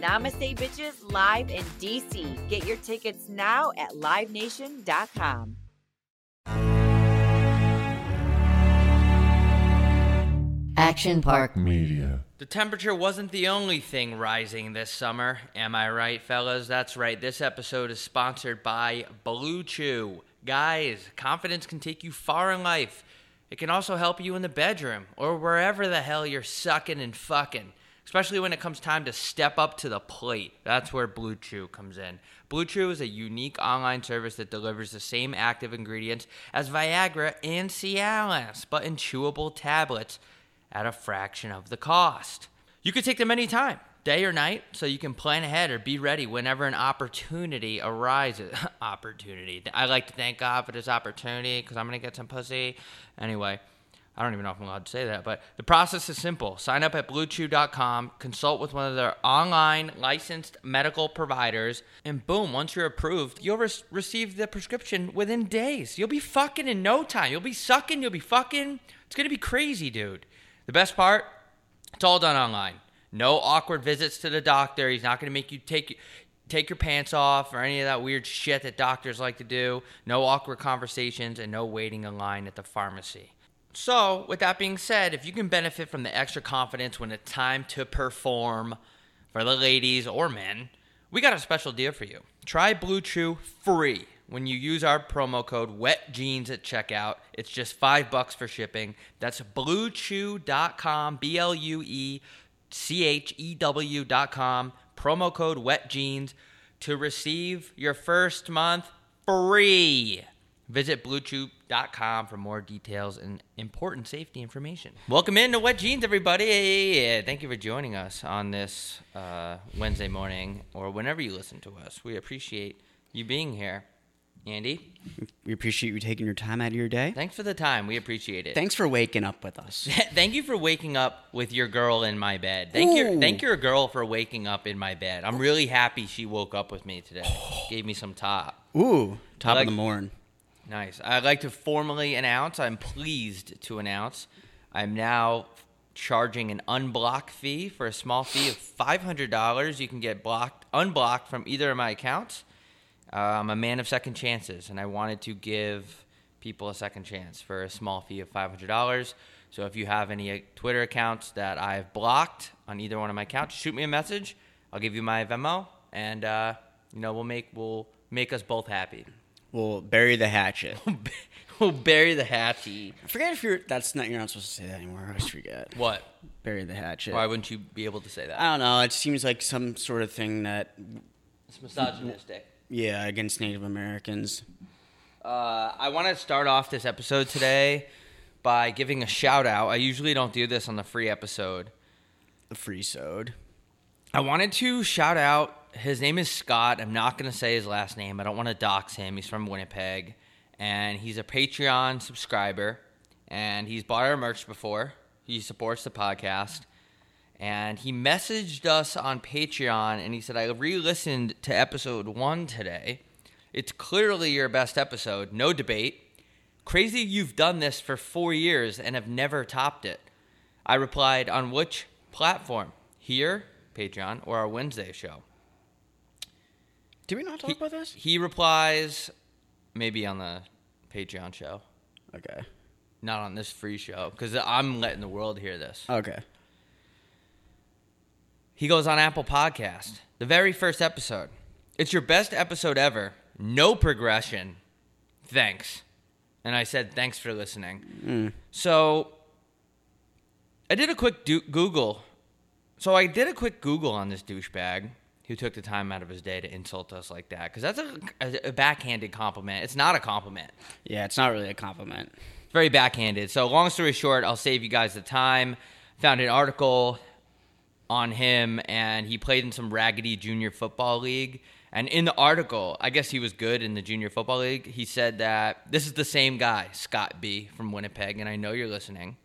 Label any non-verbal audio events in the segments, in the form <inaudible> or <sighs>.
Namaste Bitches live in DC. Get your tickets now at livenation.com. Action Park Media. The temperature wasn't the only thing rising this summer. Am I right, fellas? That's right. This episode is sponsored by Blue Chew. Guys, confidence can take you far in life. It can also help you in the bedroom or wherever the hell you're sucking and fucking especially when it comes time to step up to the plate. That's where Blue Chew comes in. Blue Chew is a unique online service that delivers the same active ingredients as Viagra and Cialis, but in chewable tablets at a fraction of the cost. You can take them anytime, day or night, so you can plan ahead or be ready whenever an opportunity arises. <laughs> opportunity. I like to thank God for this opportunity because I'm going to get some pussy. Anyway. I don't even know if I'm allowed to say that, but the process is simple. Sign up at bluechew.com, consult with one of their online licensed medical providers, and boom, once you're approved, you'll re- receive the prescription within days. You'll be fucking in no time. You'll be sucking, you'll be fucking. It's going to be crazy, dude. The best part, it's all done online. No awkward visits to the doctor. He's not going to make you take take your pants off or any of that weird shit that doctors like to do. No awkward conversations and no waiting in line at the pharmacy. So, with that being said, if you can benefit from the extra confidence when it's time to perform for the ladies or men, we got a special deal for you. Try Blue Chew free when you use our promo code Wet Jeans at checkout. It's just five bucks for shipping. That's bluechew.com, B L U E C H E W.com, promo code Wet Jeans to receive your first month free. Visit bluechew.com for more details and important safety information. Welcome into Wet Jeans, everybody. Thank you for joining us on this uh, Wednesday morning or whenever you listen to us. We appreciate you being here. Andy, We appreciate you taking your time out of your day. thanks for the time. We appreciate it. Thanks for waking up with us. <laughs> Thank you for waking up with your girl in my bed. Thank you, Ooh. thank your girl for waking up in my bed. I'm really happy she woke up with me today. Gave me some top. Ooh, top like- of the morning. Nice. I'd like to formally announce, I'm pleased to announce, I'm now charging an unblock fee for a small fee of $500. You can get blocked, unblocked from either of my accounts. Uh, I'm a man of second chances, and I wanted to give people a second chance for a small fee of $500. So if you have any uh, Twitter accounts that I've blocked on either one of my accounts, shoot me a message. I'll give you my Venmo, and uh, you know we'll make we'll make us both happy. We'll bury the hatchet. <laughs> we'll bury the hatchet. I forget if you're. That's not. You're not supposed to say that anymore. I always forget. What? Bury the hatchet. Why wouldn't you be able to say that? I don't know. It seems like some sort of thing that, It's misogynistic. yeah, against Native Americans. Uh, I want to start off this episode today by giving a shout out. I usually don't do this on the free episode. The free sode. I wanted to shout out. His name is Scott. I'm not going to say his last name. I don't want to dox him. He's from Winnipeg, and he's a Patreon subscriber. And he's bought our merch before. He supports the podcast, and he messaged us on Patreon, and he said, "I re-listened to episode one today. It's clearly your best episode, no debate. Crazy you've done this for four years and have never topped it." I replied, "On which platform? Here, Patreon, or our Wednesday show?" Did we not talk He- about this? He replies, maybe on the Patreon show, Okay. not on this free show, because I'm letting the world hear this. Okay. He goes on Apple Podcast, the very first episode. It's your best episode ever. No progression. Thanks. And I said, thanks for listening. Mm. So I did a quick do- Google. So I did a quick Google on this douchebag who took the time out of his day to insult us like that. Because that's a, a, a backhanded compliment. It's not a compliment. Yeah, it's not really a compliment. It's very backhanded. So, long story short, I'll save you guys the time. Found an article on him, and he played in some raggedy junior football league. And in the article, I guess he was good in the junior football league. He said that this is the same guy, Scott B from Winnipeg, and I know you're listening.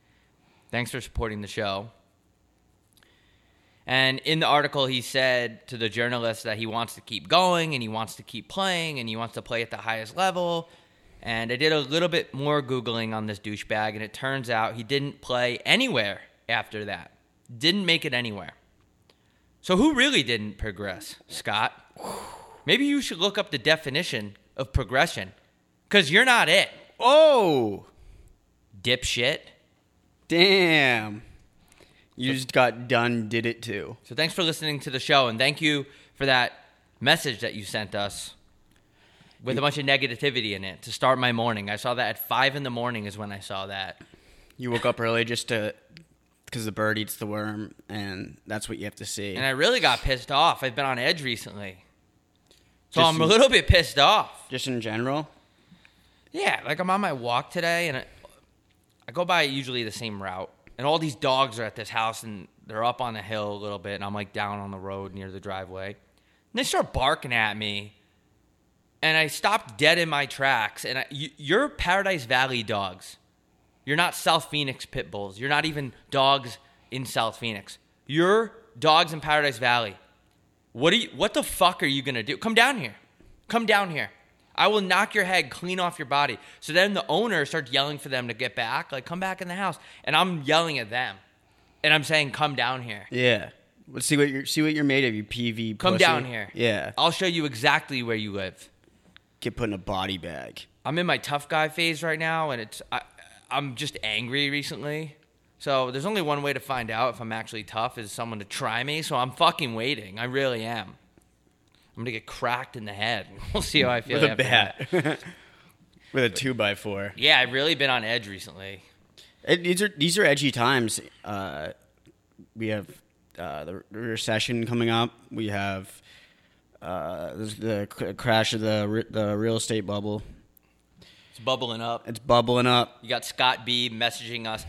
Thanks for supporting the show. And in the article, he said to the journalist that he wants to keep going and he wants to keep playing and he wants to play at the highest level. And I did a little bit more Googling on this douchebag, and it turns out he didn't play anywhere after that. Didn't make it anywhere. So who really didn't progress, Scott? Maybe you should look up the definition of progression, because you're not it, Oh, dipshit. damn! You just got done. Did it too? So thanks for listening to the show, and thank you for that message that you sent us with a bunch of negativity in it to start my morning. I saw that at five in the morning is when I saw that. You woke up early just to because the bird eats the worm, and that's what you have to see. And I really got pissed off. I've been on edge recently. So Just I'm a in- little bit pissed off. just in general. Yeah, like I'm on my walk today and I, I go by usually the same route. And all these dogs are at this house and they're up on the hill a little bit and I'm like down on the road near the driveway. And they start barking at me. And I stopped dead in my tracks. And I, you, you're Paradise Valley dogs. You're not South Phoenix pit bulls. You're not even dogs in South Phoenix. You're dogs in Paradise Valley. What are you what the fuck are you to do? Come down here. Come down here. I will knock your head clean off your body. So then the owner starts yelling for them to get back, like come back in the house. And I'm yelling at them. And I'm saying come down here. Yeah. Let's see what you're see what you're made of. You PV. Come pussy. down here. Yeah. I'll show you exactly where you live. Get put in a body bag. I'm in my tough guy phase right now, and it's I, I'm just angry recently. So there's only one way to find out if I'm actually tough is someone to try me. So I'm fucking waiting. I really am. I'm gonna get cracked in the head. <laughs> We'll see how I feel With a bat. <laughs> With a two by four. Yeah, I've really been on edge recently. It, these are these are edgy times. Uh, we have uh, the recession coming up. We have uh, the c- crash of the re- the real estate bubble. It's bubbling up. It's bubbling up. You got Scott B messaging us.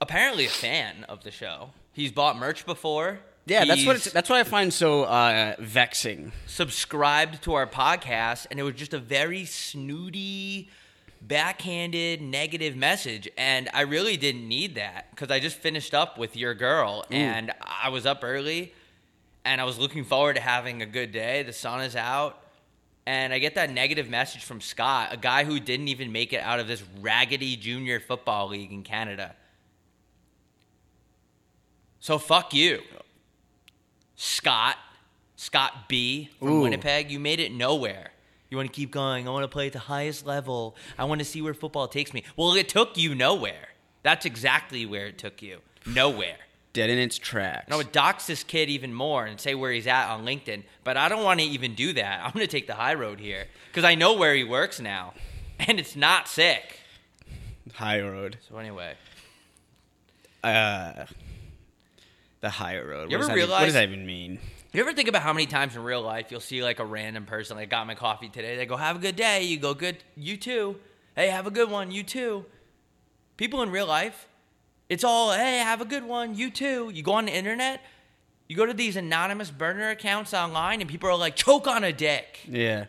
Apparently a fan of the show. He's bought merch before. Yeah, that's what it's, that's what I find so uh, vexing. subscribed to our podcast, and it was just a very snooty, backhanded, negative message. And I really didn't need that because I just finished up with your girl, and I was up early, and I was looking forward to having a good day. The sun is out. And I get that negative message from Scott, a guy who didn't even make it out of this raggedy junior football league in Canada. So fuck you. Scott, Scott B from Ooh. Winnipeg, you made it nowhere. You want to keep going. I want to play at the highest level. I want to see where football takes me. Well, it took you nowhere. That's exactly where it took you. Nowhere. Dead in its tracks. And I would dox this kid even more and say where he's at on LinkedIn, but I don't want to even do that. <laughs> I'm going to take the high road here because I know where he works now, and it's not sick. High road. So anyway, Uh, the high road. You what, does ever that, even- what does that even mean? you ever think about how many times in real life you'll see like a random person like got my coffee today? They go, "Have a good day." You go, "Good, you too." Hey, have a good one. You too. People in real life, it's all, "Hey, have a good one. You too." You go on the internet, you go to these anonymous burner accounts online, and people are like, "Choke on a dick." Yeah.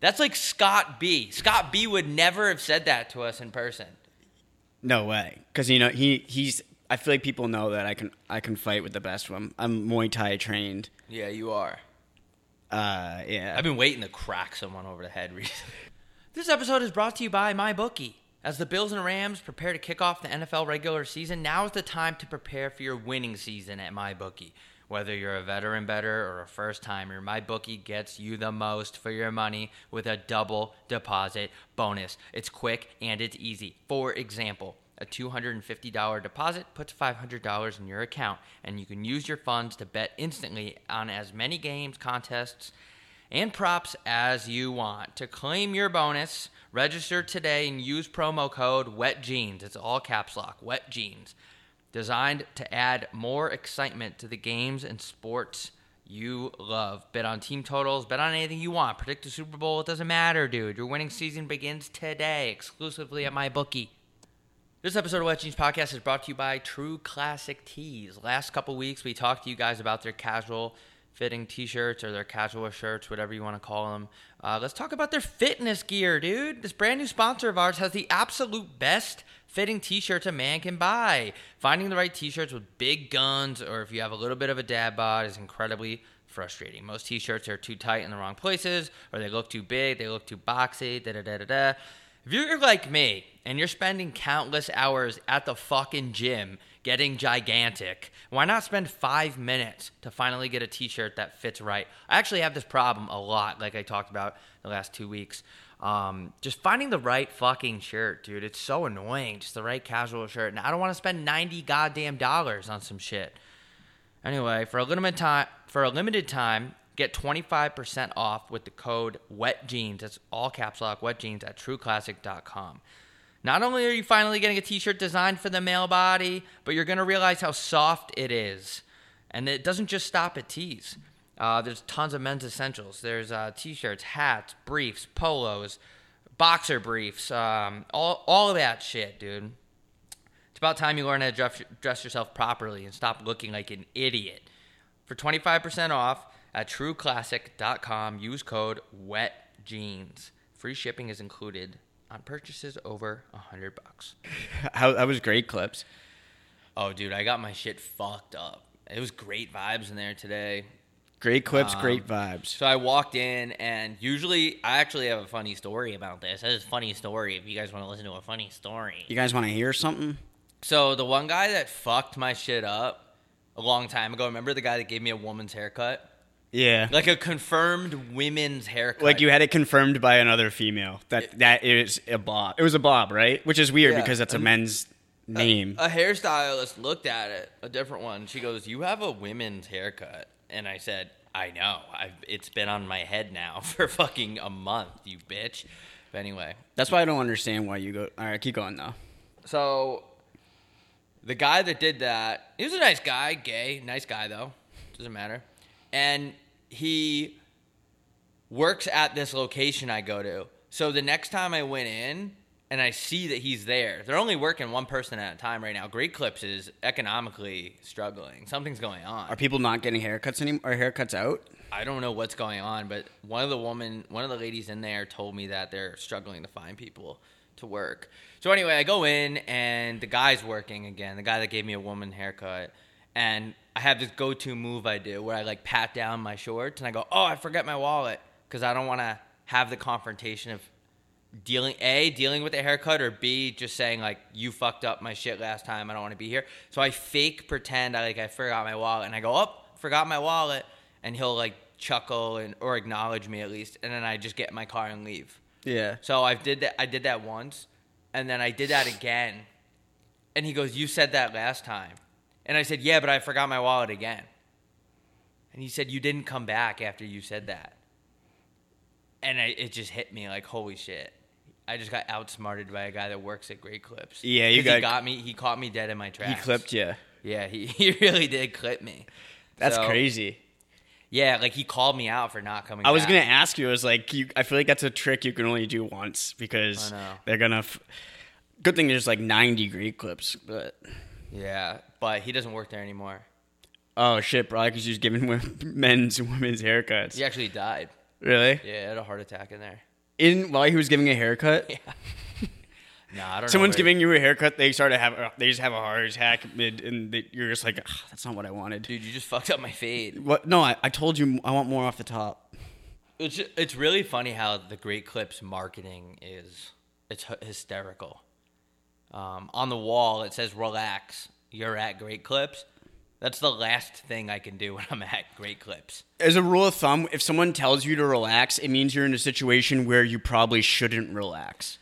That's like Scott B. Scott B would never have said that to us in person. No way. Because you know he he's. I feel like people know that I can I can fight with the best of them. I'm Muay Thai trained. Yeah, you are. Uh, yeah. I've been waiting to crack someone over the head <laughs> recently. This episode is brought to you by MyBookie. As the Bills and Rams prepare to kick off the NFL regular season, now is the time to prepare for your winning season at MyBookie. Whether you're a veteran bettor or a first timer, MyBookie gets you the most for your money with a double deposit bonus. It's quick and it's easy. For example, a $250 deposit puts $500 in your account, and you can use your funds to bet instantly on as many games, contests, and props as you want. To claim your bonus, register today and use promo code WETJEANS. It's all caps lock, Wet Jeans. Designed to add more excitement to the games and sports you love. Bet on team totals, bet on anything you want. Predict the Super Bowl, it doesn't matter, dude. Your winning season begins today exclusively at MyBookie. This episode of Wet Jeans Podcast is brought to you by True Classic Tees. Last couple weeks, we talked to you guys about their casual fitting t-shirts or their casual shirts, whatever you want to call them. Uh, let's talk about their fitness gear, dude. This brand new sponsor of ours has the absolute best fitting t-shirts a man can buy. Finding the right t-shirts with big guns or if you have a little bit of a dad bod is incredibly frustrating. Most t-shirts are too tight in the wrong places or they look too big, they look too boxy, da da da da da. If you're like me and you're spending countless hours at the fucking gym getting gigantic, why not spend five minutes to finally get a t shirt that fits right? I actually have this problem a lot, like I talked about the last two weeks. Um, just finding the right fucking shirt, dude. It's so annoying. Just the right casual shirt. And I don't want to spend 90 goddamn dollars on some shit. Anyway, for a limited time, for a limited time, get 25% off with the code WETJEANS. That's all caps lock WETJEANS at trueclassic.com. Not only are you finally getting a t-shirt designed for the male body, but you're going to realize how soft it is. And it doesn't just stop at tees. Uh, there's tons of men's essentials. There's uh, t-shirts, hats, briefs, polos, boxer briefs, um, all, all of that shit, dude. It's about time you learn how to dress, dress yourself properly and stop looking like an idiot. For 25% off at trueclassic.com, use code WETJEANS. Free shipping is included on purchases over a 100 bucks. <laughs> How that was great clips. Oh, dude, I got my shit fucked up. It was great vibes in there today. Great clips, Um, great vibes. So I walked in, and usually I actually have a funny story about this. This a funny story if you guys want to listen to a funny story. You guys want to hear something? So the one guy that fucked my shit up a long time ago, remember the guy that gave me a woman's haircut? Yeah. Like a confirmed women's haircut. Like you had it confirmed by another female that that is a bob. It was a bob, right? Which is weird Yeah, because that's a and- men's name. A hairstylist looked at it, a different one. She goes, "You have a women's haircut," and I said, "I know. I've, it's been on my head now <laughs> for fucking a month, you bitch." But anyway, that's why I don't understand why you go. All right, keep going though. so the guy that did that, he was a nice guy, gay, nice guy though, doesn't matter, and he works at this location I go to. So the next time I went in and I see that he's there, they're only working one person at a time right now. Great Clips is economically struggling. Something's going on. Are people not getting haircuts anymore? Are haircuts out? I don't know what's going on, but one of the woman, one of the ladies in there told me that they're struggling to find people to work. So anyway, I go in and the guy's working again. The guy that gave me a woman haircut, and I have this go-to move I do where I like pat down my shorts and I go, "Oh, I forgot my wallet," because I don't want to have the confrontation of dealing a dealing with the haircut or b just saying like you fucked up my shit last time. I don't want to be here. So i fake pretend i like i forgot my wallet and i go up oh, forgot my wallet and he'll like chuckle and or acknowledge me at least and then i just get in my car and leave. Yeah. so i did that i did that once and then i did that again. And he goes you said that last time and i said yeah but i forgot my wallet again and he said you didn't come back after you said that and I, it just hit me like holy shit i just got outsmarted by a guy that works at great clips Yeah, you got- got me he caught me dead in my tracks He clipped you. yeah he, <laughs> he really did clip me That's So, crazy. yeah like he called me out for not coming I was back. gonna ask you. I was like, you, I feel like that's a trick you can only do once because they're gonna. F- Good thing there's like 90 great clips, but yeah but he doesn't work there anymore oh shit, probably because he's giving women, <laughs> men's and women's haircuts. he actually died Really? yeah he had a heart attack in there In while he was giving a haircut, <laughs> Yeah. no i don't someone's where- giving you a haircut. They start to have. They just have a heart attack mid, and they, you're just like, "Ah, that's not what I wanted. dude you just fucked up my fade What? No, I, I told you I want more off the top. It's it's really funny how the Great Clips marketing is it's hysterical. Um, on the wall it says "Relax, you're at Great Clips." That's the last thing I can do when I'm at Great Clips. As a rule of thumb, if someone tells you to relax, it means you're in a situation where you probably shouldn't relax.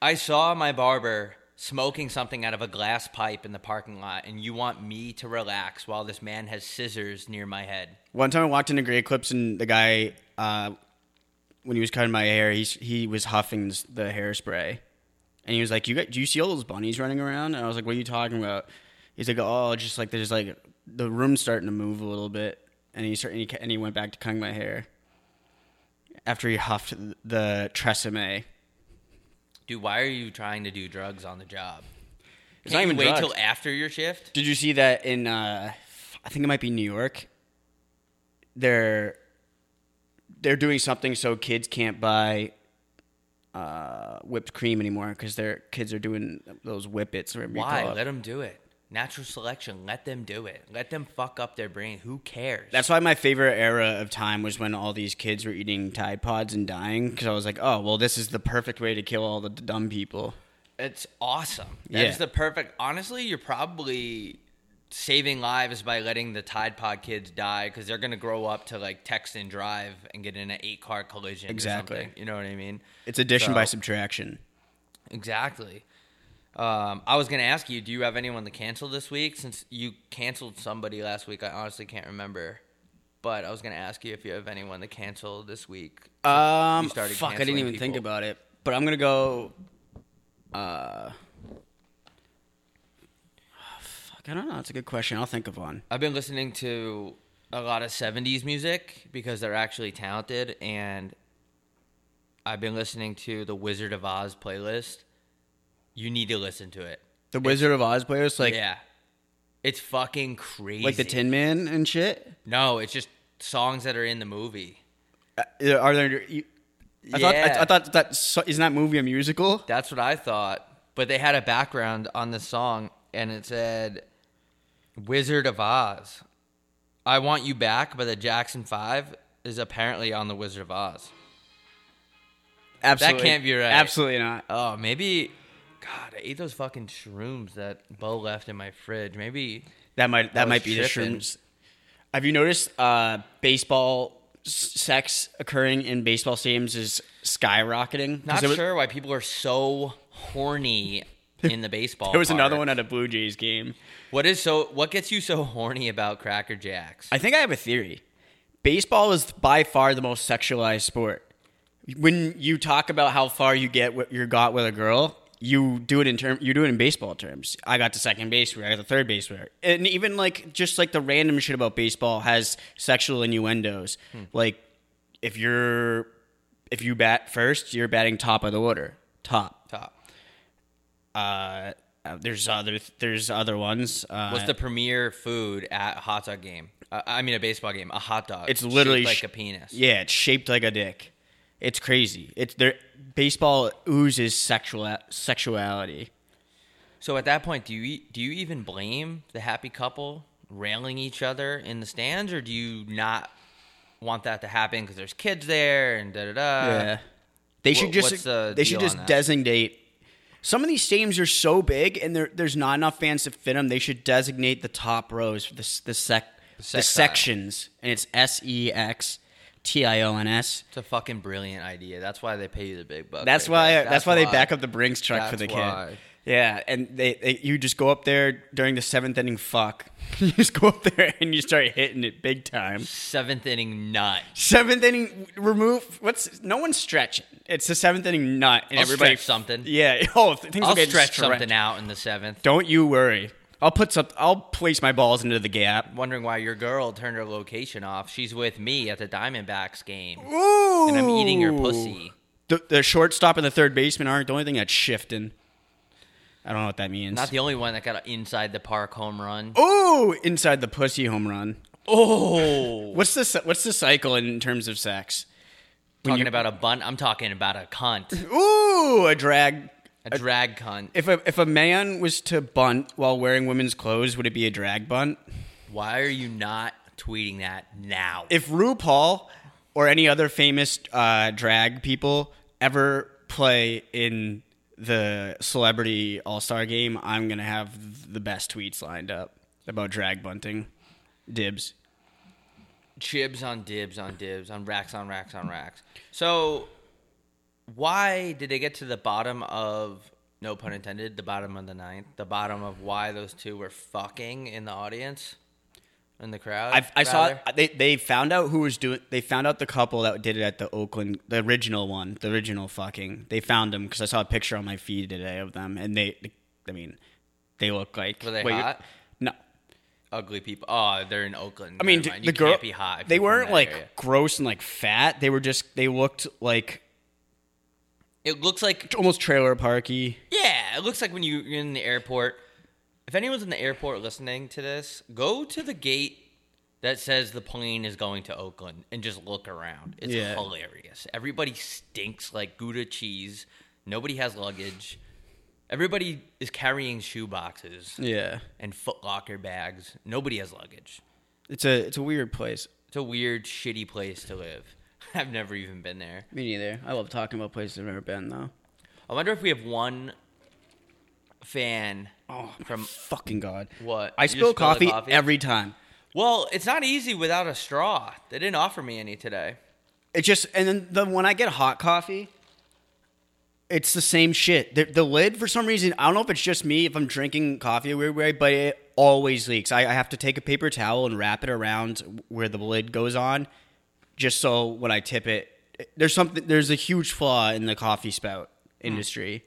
I saw my barber smoking something out of a glass pipe in the parking lot, and you want me to relax while this man has scissors near my head. One time I walked into Great Clips and the guy, uh, when he was cutting my hair, he's, he was huffing the hairspray. And he was like, you got, do you see all those bunnies running around? And I was like, what are you talking about? He's like, oh, just like there's like the room's starting to move a little bit. And he, started, and he, and he went back to cutting my hair after he huffed the Tresemme. Dude, why are you trying to do drugs on the job? It's not Can't you even wait drugs. till after your shift. Did you see that in? Uh, I think it might be New York. They're they're doing something so kids can't buy uh, whipped cream anymore because their kids are doing those whippets. Or whatever you Why? Let them do it. Natural selection. Let them do it. Let them fuck up their brain. Who cares? That's why my favorite era of time was when all these kids were eating Tide Pods and dying because I was like, oh, well, this is the perfect way to kill all the dumb people. It's awesome. That's Yeah. the perfect. Honestly, you're probably saving lives by letting the Tide Pod kids die because they're gonna grow up to like text and drive and get in an eight car collision. Exactly. You know what I mean? It's addition by subtraction. Exactly. Um, I was gonna ask you, do you have anyone to cancel this week? Since you canceled somebody last week, I honestly can't remember. But I was gonna ask you if you have anyone to cancel this week. Um, fuck, I didn't even think about it, but I'm gonna go. Uh, fuck, I don't know. That's a good question. I'll think of one. I've been listening to a lot of 70s music because they're actually talented and I've been listening to the Wizard of Oz playlist. You need to listen to it. The Wizard of Oz players, like yeah. It's fucking crazy. like the Tin Man and shit. No, it's just songs that are in the movie. Uh, Are there? You, I thought. I, Yeah. I thought that so- isn't that movie a musical? That's what I thought. But they had a background on the song and it said Wizard of Oz. I Want You Back by the Jackson 5 is apparently on the Wizard of Oz. Absolutely, can't be right. Absolutely not. Oh, maybe. God, I ate those fucking shrooms that Bo left in my fridge. Maybe. That might that might be tripping. the shrooms. Have you noticed uh, baseball s- sex occurring in baseball stadiums is skyrocketing? Not was, sure why people are so horny in the baseball. There was another one at a Blue Jays game. What is so? What gets you so horny about Cracker Jacks? I think I have a theory. Baseball is by far the most sexualized sport. When you talk about how far you get what you got with a girl, you do it in term you do it in baseball terms. I got to second base where I got to third base where. And even like just like the random shit about baseball has sexual innuendos. Hmm. Like if you're if you bat first, you're batting top of the order. Top. Uh, uh, there's other there's other ones. Uh, What's the premier food at a hot dog game? Uh, I mean, a baseball game. A hot dog. It's literally shaped sh- like a penis. Yeah, it's shaped like a dick. It's crazy. It's there. Baseball oozes sexual sexuality. So at that point, do you do you even blame the happy couple railing each other in the stands, or do you not want that to happen because there's kids there and da da da? yeah, they should wha- just the they should just designate. Some of these stadiums are so big, and there, there's not enough fans to fit them. They should designate the top rows for the the sec the sex uh, sections, and it's S E X T I O N S. It's a fucking brilliant idea. That's why they pay you the big bucks. That's right why. there. That's, why, they back up the Brinks truck for That's the kid. why. Yeah, and they, they you just go up there during the seventh inning. Fuck, <laughs> you just go up there and you start hitting it big time. Seventh inning nut. Seventh inning remove. What's no one's stretching. It's the seventh inning nut, and I'll everybody stretch something. Yeah. <laughs> Oh, th- things I'll will get stretch stretched. something out in the seventh. Don't you worry. I'll put some. I'll place my balls into the gap. Wondering why your girl turned her location off. She's with me at the Diamondbacks game, Ooh. and I'm eating your pussy. The, the shortstop and the third baseman aren't the only thing that's shifting. I don't know what that means. Not the only one that got an inside the park home run. Oh, inside the pussy home run. Oh, <laughs> What's the what's the cycle in terms of sex? When talking about a bunt. I'm talking about a cunt, <laughs> Ooh, a drag. a drag cunt. If a if a man was to bunt while wearing women's clothes, would it be a drag bunt? Why are you not tweeting that now? If RuPaul or any other famous uh, drag people ever play in the celebrity all star game, I'm gonna have the best tweets lined up about drag bunting. Dibs. Chibs on dibs on dibs on racks on racks on racks. So, why did they get to the bottom of no pun intended, the bottom of the ninth, the bottom of why those two were fucking in the audience, in the crowd? I, I saw they they found out who was doing. They found out the couple that did it at the Oakland, the original one, the original fucking. They found them because I saw a picture on my feed today of them, and they, I mean, they look like. Were they wait, hot? No, ugly people. Oh, they're in Oakland. I mean the girl. can't be hot. They weren't like area. gross and like fat. They were just. They looked like It looks like almost trailer parky. yeah. It looks like when you, you're in the airport if anyone's in the airport listening to this, go to the gate that says the plane is going to Oakland and just look around. It's Yeah. hilarious. Everybody stinks like Gouda cheese. Nobody has luggage. Everybody is carrying shoe boxes Yeah, and Foot Locker bags. Nobody has luggage. it's a it's a weird place. It's a weird, shitty place to live. <laughs> I've never even been there. Me neither. I love talking about places I've never been though. I wonder if we have one fan Oh, from fucking god! what? I spill the coffee, every time. Well, it's not easy without a straw. They didn't offer me any today. It just and then the when I get hot coffee, it's the same shit. The, the lid for some reason I don't know if it's just me if I'm drinking coffee a weird way, but it always leaks. I, I have to take a paper towel and wrap it around where the lid goes on, just so when I tip it, there's something. There's a huge flaw in the coffee spout hmm. industry.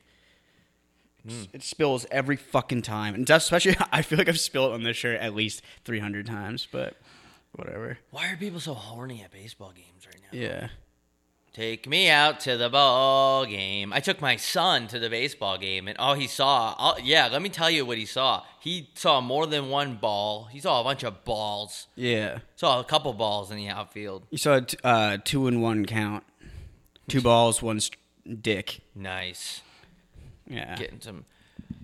It's- It spills every fucking time, and especially <laughs> I feel like I've spilled on this shirt at least 300 times, but whatever. Why are people so horny at baseball games right now? Yeah. Take me out to the ball game. I took my son to the baseball game, and all he saw, all, yeah, let me tell you what he saw. He saw more than one ball. He saw a bunch of balls. Yeah. Saw a couple balls in the outfield. You saw a t- uh, two and one count. Two <laughs> balls, one st- dick. Nice. Yeah. Getting some.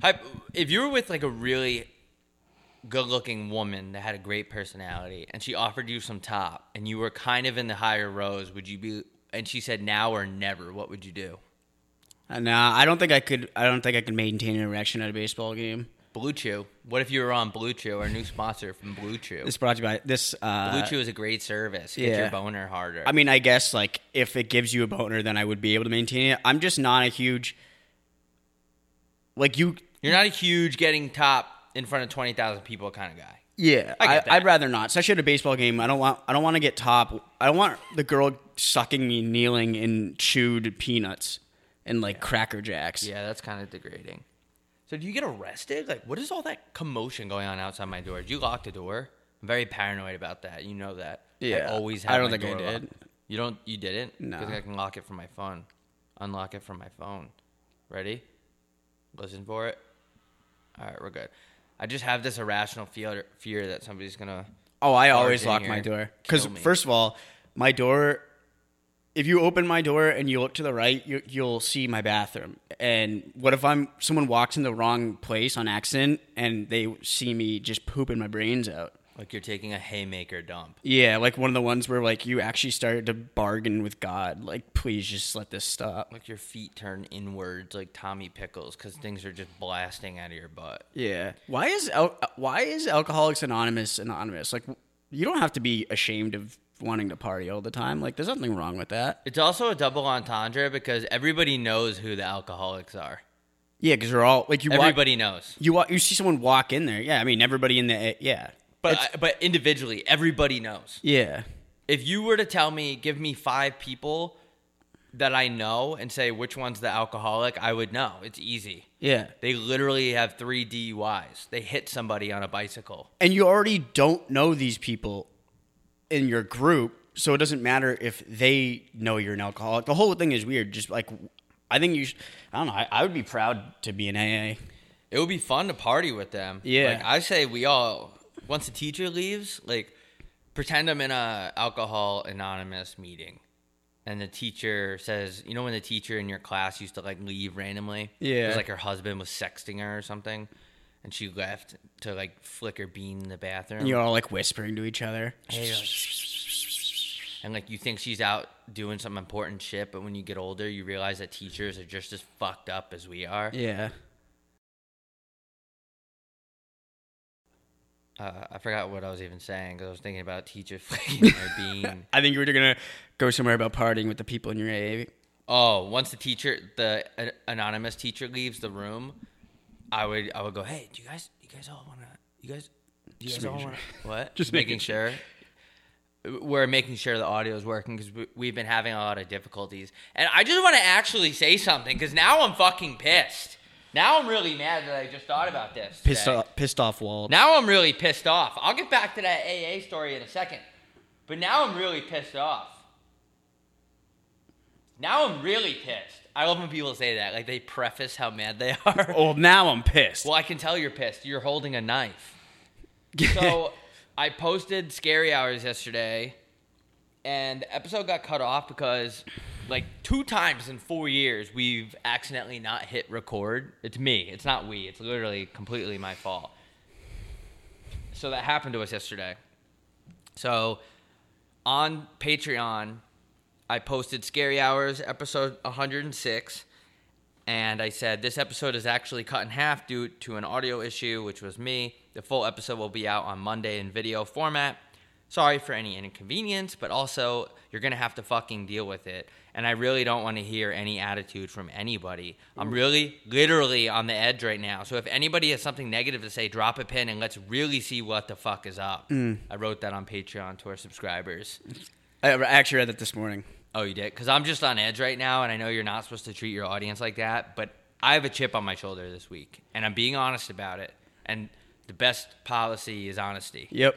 Hype. If you were with like a really good-looking woman that had a great personality, and she offered you some top, and you were kind of in the higher rows, would you be? And she said now or never. What would you do? Uh, nah, I don't think I could. I don't think I could maintain an erection at a baseball game. Blue Chew. What if you were on Blue Chew, our new sponsor from Blue Chew? This brought to you by this. Uh, Blue Chew is a great service. Get yeah. your boner harder. I mean, I guess like if it gives you a boner, then I would be able to maintain it. I'm just not a huge. Like you, You're not a huge getting top in front of twenty thousand people kind of guy. yeah. I I'd rather not, especially at a baseball game. I don't want. I don't want to get top. I don't want the girl sucking me kneeling in chewed peanuts and like cracker jacks. Yeah, that's kind of degrading. So do you get arrested? Like, what is all that commotion going on outside my door? Did you lock the door? I'm very paranoid about that. You know that. Yeah, I always. I don't think I did. locked. You don't. You didn't. No. Because I can lock it from my phone. Unlock it from my phone. Ready? Listen for it. All right, we're good. I just have this irrational fear fear that somebody's gonna. Oh, I always lock my door because first of all, my door. If you open my door and you look to the right, you, you'll see my bathroom. And what if I'm someone walks in the wrong place on accident and they see me just pooping my brains out? Like you're taking a haymaker dump. Yeah, like one of the ones where like you actually started to bargain with God. Like, please just let this stop. Like your feet turn inwards like Tommy Pickles because things are just blasting out of your butt. Yeah. Why is al- why is Alcoholics Anonymous anonymous? Like, you don't have to be ashamed of wanting to party all the time. Like, there's nothing wrong with that. It's also a double entendre because everybody knows who the alcoholics are. Yeah, because they're all like you. walk- Everybody knows. You walk, you see someone walk in there. Yeah, I mean everybody in the yeah. But I, but individually, everybody knows. yeah, If you were to tell me, give me five people that I know and say which one's the alcoholic, I would know. It's easy. yeah, They literally have three DUIs. They hit somebody on a bicycle. and you already don't know these people in your group, so it doesn't matter if they know you're an alcoholic. The whole thing is weird. Just like I think you, should, I don't know. I, I would be proud to be an AA. It would be fun to party with them. Yeah. Like I say we all once the teacher leaves, like pretend I'm in a alcohol anonymous meeting. And the teacher says, you know when the teacher in your class used to like leave randomly? Yeah. It was like her husband was sexting her or something. And she left to like flick her bean in the bathroom. And you're all like whispering to each other. Like- <laughs> and like you think she's out doing some important shit, but when you get older, you realize that teachers are just as fucked up as we are. Yeah. Uh, I forgot what I was even saying because I was thinking about teacher <laughs> flicking <laughs> bean. I think you were gonna go somewhere about partying with the people in your AA. Oh, once the teacher, the uh, anonymous teacher leaves the room, I would I would go, hey, do you guys, you guys all want to, you guys, do you Just guys all want to, what? <laughs> Just making, making sure. We're making sure the audio is working because we, we've been having a lot of difficulties, and I just want to actually say something because now I'm fucking pissed. Now I'm really mad that I just thought about this. Pissed today. off, pissed off Walt. Now I'm really pissed off. I'll get back to that AA story in a second. But now I'm really pissed off. Now I'm really pissed. I love when people say that. Like they preface how mad they <laughs> are. Oh, now I'm pissed. Well, I can tell you're pissed. You're holding a knife. <laughs> So I posted Scary Hours yesterday, and the episode got cut off because, like, two times in four years, we've accidentally not hit record. It's me. It's not we. It's literally completely my fault. So that happened to us yesterday. So on Patreon, I posted Scary Hours episode 106 and I said this episode is actually cut in half due to an audio issue, which was me. The full episode will be out on Monday in video format. Sorry for any inconvenience, but also you're gonna have to fucking deal with it. And I really don't want to hear any attitude from anybody. I'm mm. really, literally on the edge right now. So if anybody has something negative to say, drop a pin and let's really see what the fuck is up. Mm. I wrote that on Patreon to our subscribers. I I actually read that this morning. Oh, you did? Because I'm just on edge right now, and I know you're not supposed to treat your audience like that, but I have a chip on my shoulder this week, and I'm being honest about it. And the best policy is honesty. Yep.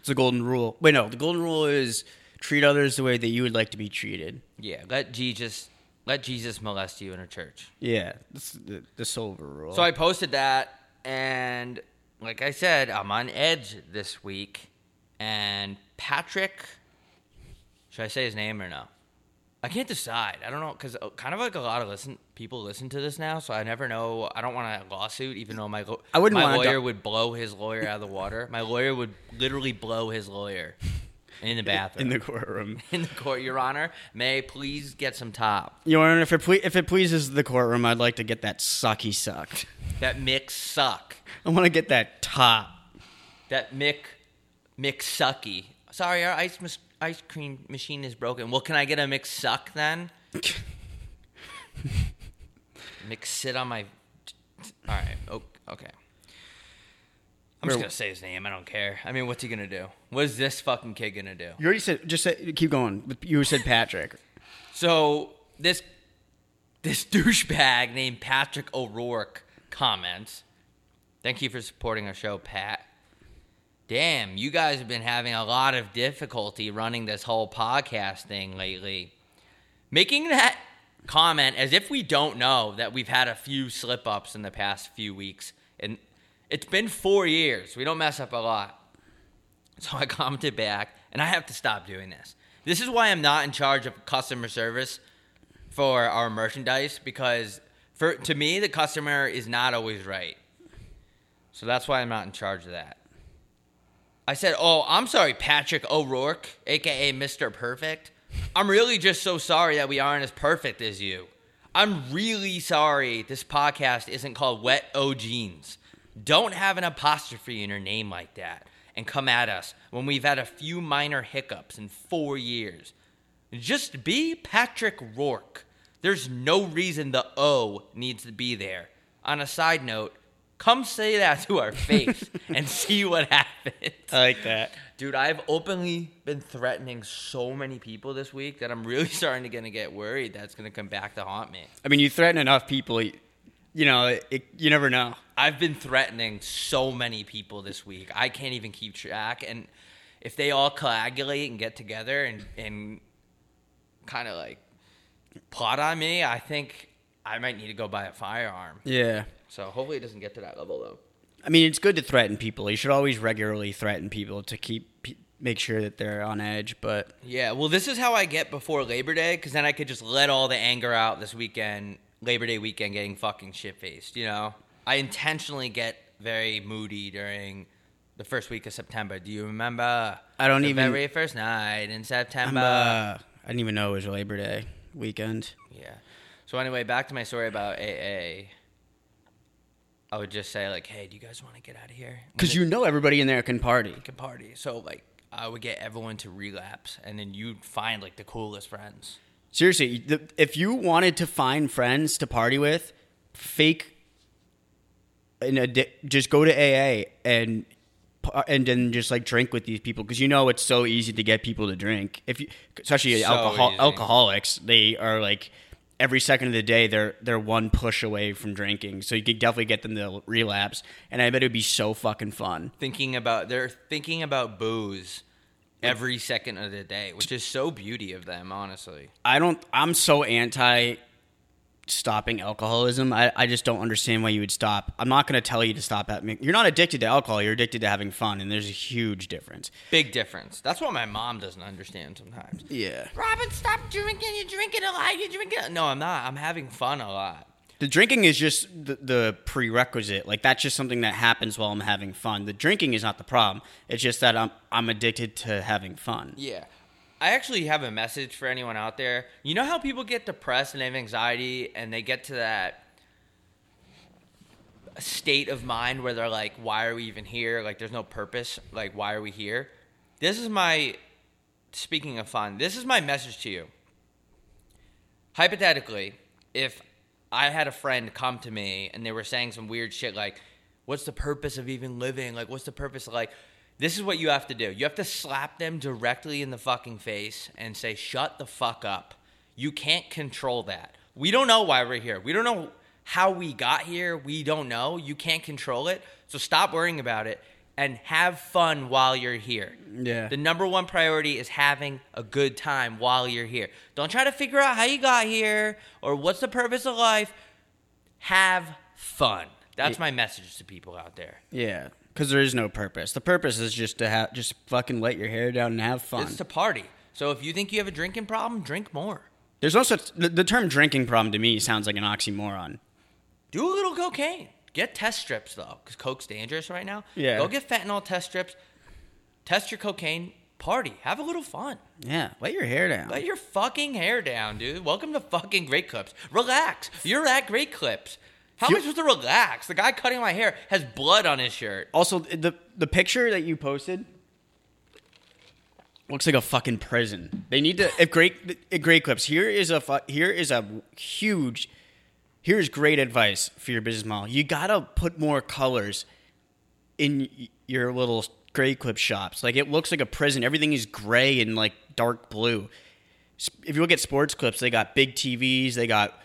It's the golden rule. Wait, no. The golden rule is treat others the way that you would like to be treated. Yeah, let Jesus let Jesus molest you in a church. Yeah. That's the, the silver rule. So I posted that, and like I said, I'm on edge this week. And Patrick, should I say his name or no? I can't decide. I don't know because uh, kind of like a lot of listen people listen to this now, so I never know. I don't want a lawsuit, even though my I wouldn't my lawyer would blow his lawyer out of the water. My lawyer would literally blow his lawyer in the <laughs> bathroom in the courtroom. <laughs> in the court. Your Honor, may I please get some top. Your Honor, if it ple- if it pleases the courtroom, I'd like to get that sucky sucked. <laughs> That mix suck. I want to get that top. That Mick Mick sucky. Sorry, our ice mis- ice cream machine is broken. Well, can I get a Mick suck then? Mix sit on my. All right. Okay. I'm just gonna say his name. I don't care. I mean, what's he gonna do? What is this fucking kid gonna do? You already said. Just say, keep going. You said Patrick. So this this <laughs> douchebag named Patrick O'Rourke comments. Thank you for supporting our show, Pat. Damn, you guys have been having a lot of difficulty running this whole podcast thing lately. Making that comment as if we don't know that we've had a few slip ups in the past few weeks. And it's been four years. We don't mess up a lot. So I <laughs> commented back, and I have to stop doing this. This is why I'm not in charge of customer service for our merchandise because for to me the customer is not always right. So that's why I'm not in charge of that. I said, "Oh, I'm sorry, Patrick O'Rourke, aka Mr. Perfect. I'm really just so sorry that we aren't as perfect as you. I'm really sorry this podcast isn't called Wet O Jeans. Don't have an apostrophe in your name like that and come at us when we've had a few minor hiccups in 4 years. Just be Patrick Rourke. There's no reason the O needs to be there. On a side note, come say that to our face <laughs> and see what happens. I like that. Dude, I've openly been threatening so many people this week that I'm really <laughs> starting to gonna get worried that's gonna come back to haunt me. I mean, you threaten enough people, you, know, it, it, you never know. I've been threatening so many people this week. I can't even keep track. And if they all coagulate and get together and, and kind of like plot on me, I think I might need to go buy a firearm. Yeah. So hopefully it doesn't get to that level though. I mean, it's good to threaten people. You should always regularly threaten people to keep make sure that they're on edge. But Yeah, well, this is how I get before Labor Day because then I could just let all the anger out this weekend, Labor Day weekend, getting fucking shit faced. You know, I intentionally get very moody during the first week of September. Do you remember? I don't even- very first night in September. uh, I didn't even know it was Labor Day weekend. Yeah. So anyway, back to my story about AA. I would just say like, "Hey, do you guys want to get out of here?" Because you know everybody in there can party. can party. So like, I would get everyone to relapse, and then you'd find like the coolest friends. Seriously, the, if you wanted to find friends to party with, fake, an addi- just go to AA and and then just like drink with these people because you know it's so easy to get people to drink. If you, especially So alcohol alcoholics, they are like every second of the day they're they're one push away from drinking. So you could definitely get them to relapse, and I bet it'd be so fucking fun. Thinking about they're thinking about booze every second of the day, which is so beauty of them, honestly. I don't. I'm so anti stopping alcoholism. I, I just don't understand why you would stop. I'm not going to tell you to stop at. You're not addicted to alcohol. You're addicted to having fun, and there's a huge difference. Big difference. That's what my mom doesn't understand sometimes. Yeah. Robin, stop drinking. You're drinking a lot. You're drinking. No, I'm not. I'm having fun a lot. The drinking is just the, the prerequisite. Like that's just something that happens while I'm having fun. The drinking is not the problem. It's just that I'm I'm addicted to having fun. Yeah. I actually have a message for anyone out there. You know how people get depressed and have anxiety and they get to that state of mind where they're like, why are we even here? Like, there's no purpose. Like, why are we here? This is my, speaking of fun, this is my message to you. Hypothetically, if I had a friend come to me and they were saying some weird shit like, what's the purpose of even living? Like, what's the purpose like, this is what you have to do. You have to slap them directly in the fucking face and say, shut the fuck up. You can't control that. We don't know why we're here. We don't know how we got here. We don't know. You can't control it. So stop worrying about it and have fun while you're here. Yeah. The number one priority is having a good time while you're here. Don't try to figure out how you got here or what's the purpose of life. Have fun. That's my message to people out there. Yeah. Because there is no purpose. The purpose is just to have just fucking let your hair down and have fun. It's to party. So if you think you have a drinking problem, drink more. There's no such the, the term drinking problem to me sounds like an oxymoron. Do a little cocaine. Get test strips though, because coke's dangerous right now. Yeah. Go get fentanyl test strips. Test your cocaine. Party. Have a little fun. Yeah, let your hair down. Let your fucking hair down, dude. Welcome to fucking Great Clips. Relax. You're at Great Clips. How am I supposed to relax? The guy cutting my hair has blood on his shirt. also, the the picture that you posted looks like a fucking prison. They need to if great if great clips. Here is a fu- here is a huge here's great advice for your business model. You gotta put more colors in your little Great Clip shops. Like it looks like a prison. Everything is gray and like dark blue. If you look at sports clips, they got big TVs. They got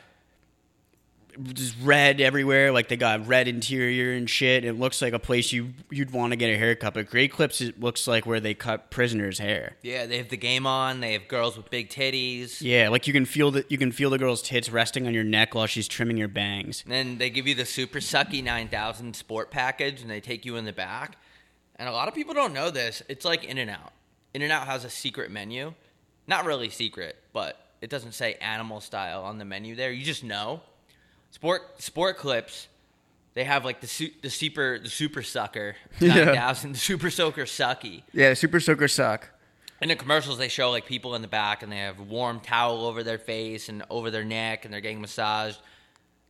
just red everywhere. Like they got red interior and shit. It looks like a place you you'd want to get a haircut. But Great Clips it looks like where they cut prisoners' hair. Yeah, they have the game on. They have girls with big titties. Yeah, like you can feel that you can feel the girl's tits resting on your neck while she's trimming your bangs. And then they give you the Super Sucky 9000 sport package and they take you in the back. And a lot of people don't know this. It's like In-N-Out. In and Out has a secret menu. Not really secret, but it doesn't say animal style on the menu there. You just know. Sport sport clips, they have like the su- the super the super sucker <laughs> Yeah. 9000, the super soaker sucky. Yeah, Super Soaker suck. In the commercials, they show like people in the back and they have a warm towel over their face and over their neck and they're getting massaged.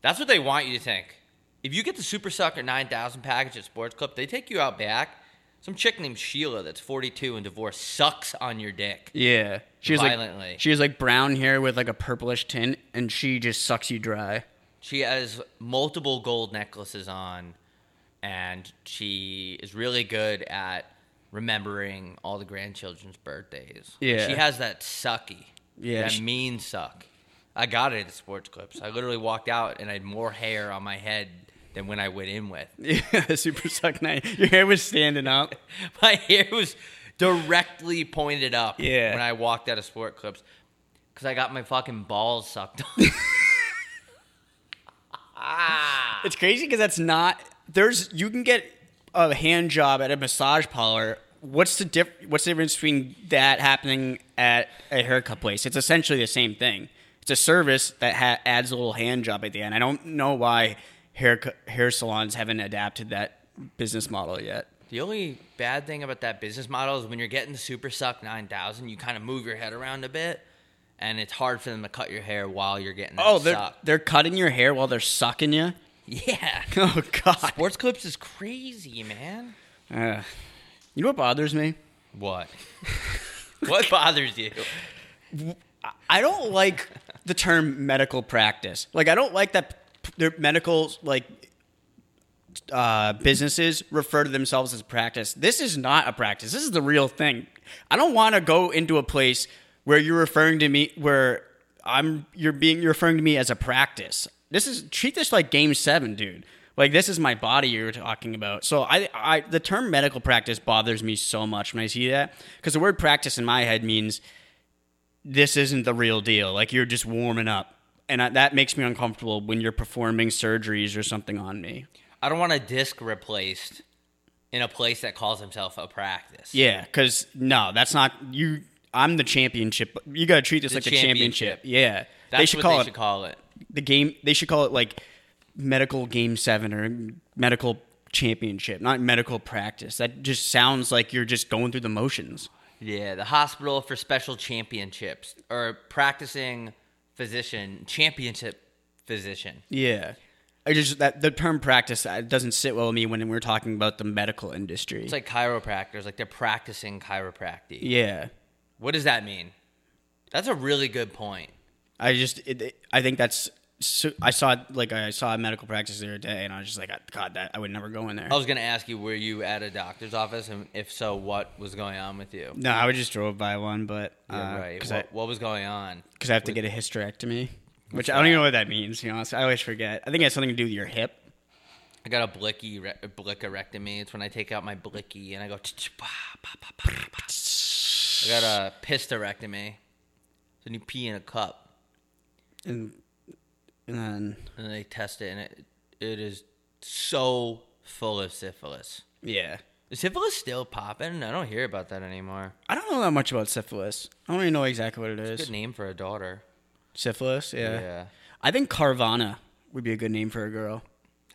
That's what they want you to think. If you get the Super Sucker 9000 package at Sports Clip, they take you out back. Some chick named Sheila that's 42 and divorced sucks on your dick. Yeah, She's Violently. like she has like brown hair with like a purplish tint, and she just sucks you dry. She has multiple gold necklaces on, and she is really good at remembering all the grandchildren's birthdays. Yeah. She has that sucky. Yeah, That she- mean suck. I got it at Sports Clips. I literally walked out and I had more hair on my head than when I went in with. <laughs> Yeah, Super Suck night. Your hair was standing up. <laughs> My hair was directly pointed up Yeah. when I walked out of Sport Clips because I got my fucking balls sucked on. <laughs> Ah. It's crazy because that's not. There's you can get a hand job at a massage parlor. What's the diff? What's the difference between that happening at a haircut place? It's essentially the same thing. It's a service that ha- adds a little hand job at the end. I don't know why hair hair salons haven't adapted that business model yet. The only bad thing about that business model is when you're getting the Super Suck 9000, you kind of move your head around a bit, and it's hard for them to cut your hair while you're getting Oh, they're suck. they're cutting your hair while they're sucking you. Yeah. <laughs> Oh God. Sports Clips is crazy, man. Uh, you know what bothers me? What? <laughs> what bothers you? I don't like the term medical practice. Like I don't like that their medical like uh, businesses refer to themselves as practice. This is not a practice. This is the real thing. I don't want to go into a place where you're referring to me where I'm you're being you're referring to me as a practice. This is treat this like game 7, dude. Like this is my body you're talking about. So I, I the term medical practice bothers me so much when I see that because the word practice in my head means this isn't the real deal. Like you're just warming up, and I, that makes me uncomfortable when you're performing surgeries or something on me. I don't want a disc replaced in a place that calls himself a practice. Yeah, because no, that's not you. I'm the championship. You got to treat this The like a championship. Yeah, That's they should what call they it should call it. the game. They should call it like medical game seven or medical championship, not medical practice. That just sounds like you're just going through the motions. Yeah, the hospital for special championships or practicing physician, championship physician. Yeah. I just that the term practice uh, doesn't sit well with me when we're talking about the medical industry. It's like chiropractors, like they're practicing chiropractic. yeah, What does that mean? That's a really good point. I just it, it- I think that's so, I saw like I saw a medical practice the other day and I was just like God that I would never go in there. I was going to ask you, were you at a doctor's office? And if so, what was going on with you? no, I would just drove by one, but Yeah, uh, right. What, what was going on? Because I, have to get a hysterectomy, which I don't even know what that means. You know, I always forget. I think it has something to do with your hip. I got a blicky re- a blickarectomy. It's when I take out my blicky and I go. <tsk> I got a pisterectomy. When you pee in a cup And and then and then they test it, and it it is so full of syphilis. yeah. Is syphilis still popping? I don't hear about that anymore. I don't know that much about syphilis. I don't even know exactly what it is. Good name for a daughter. Syphilis, yeah. Yeah. I think Carvana would be a good name for a girl.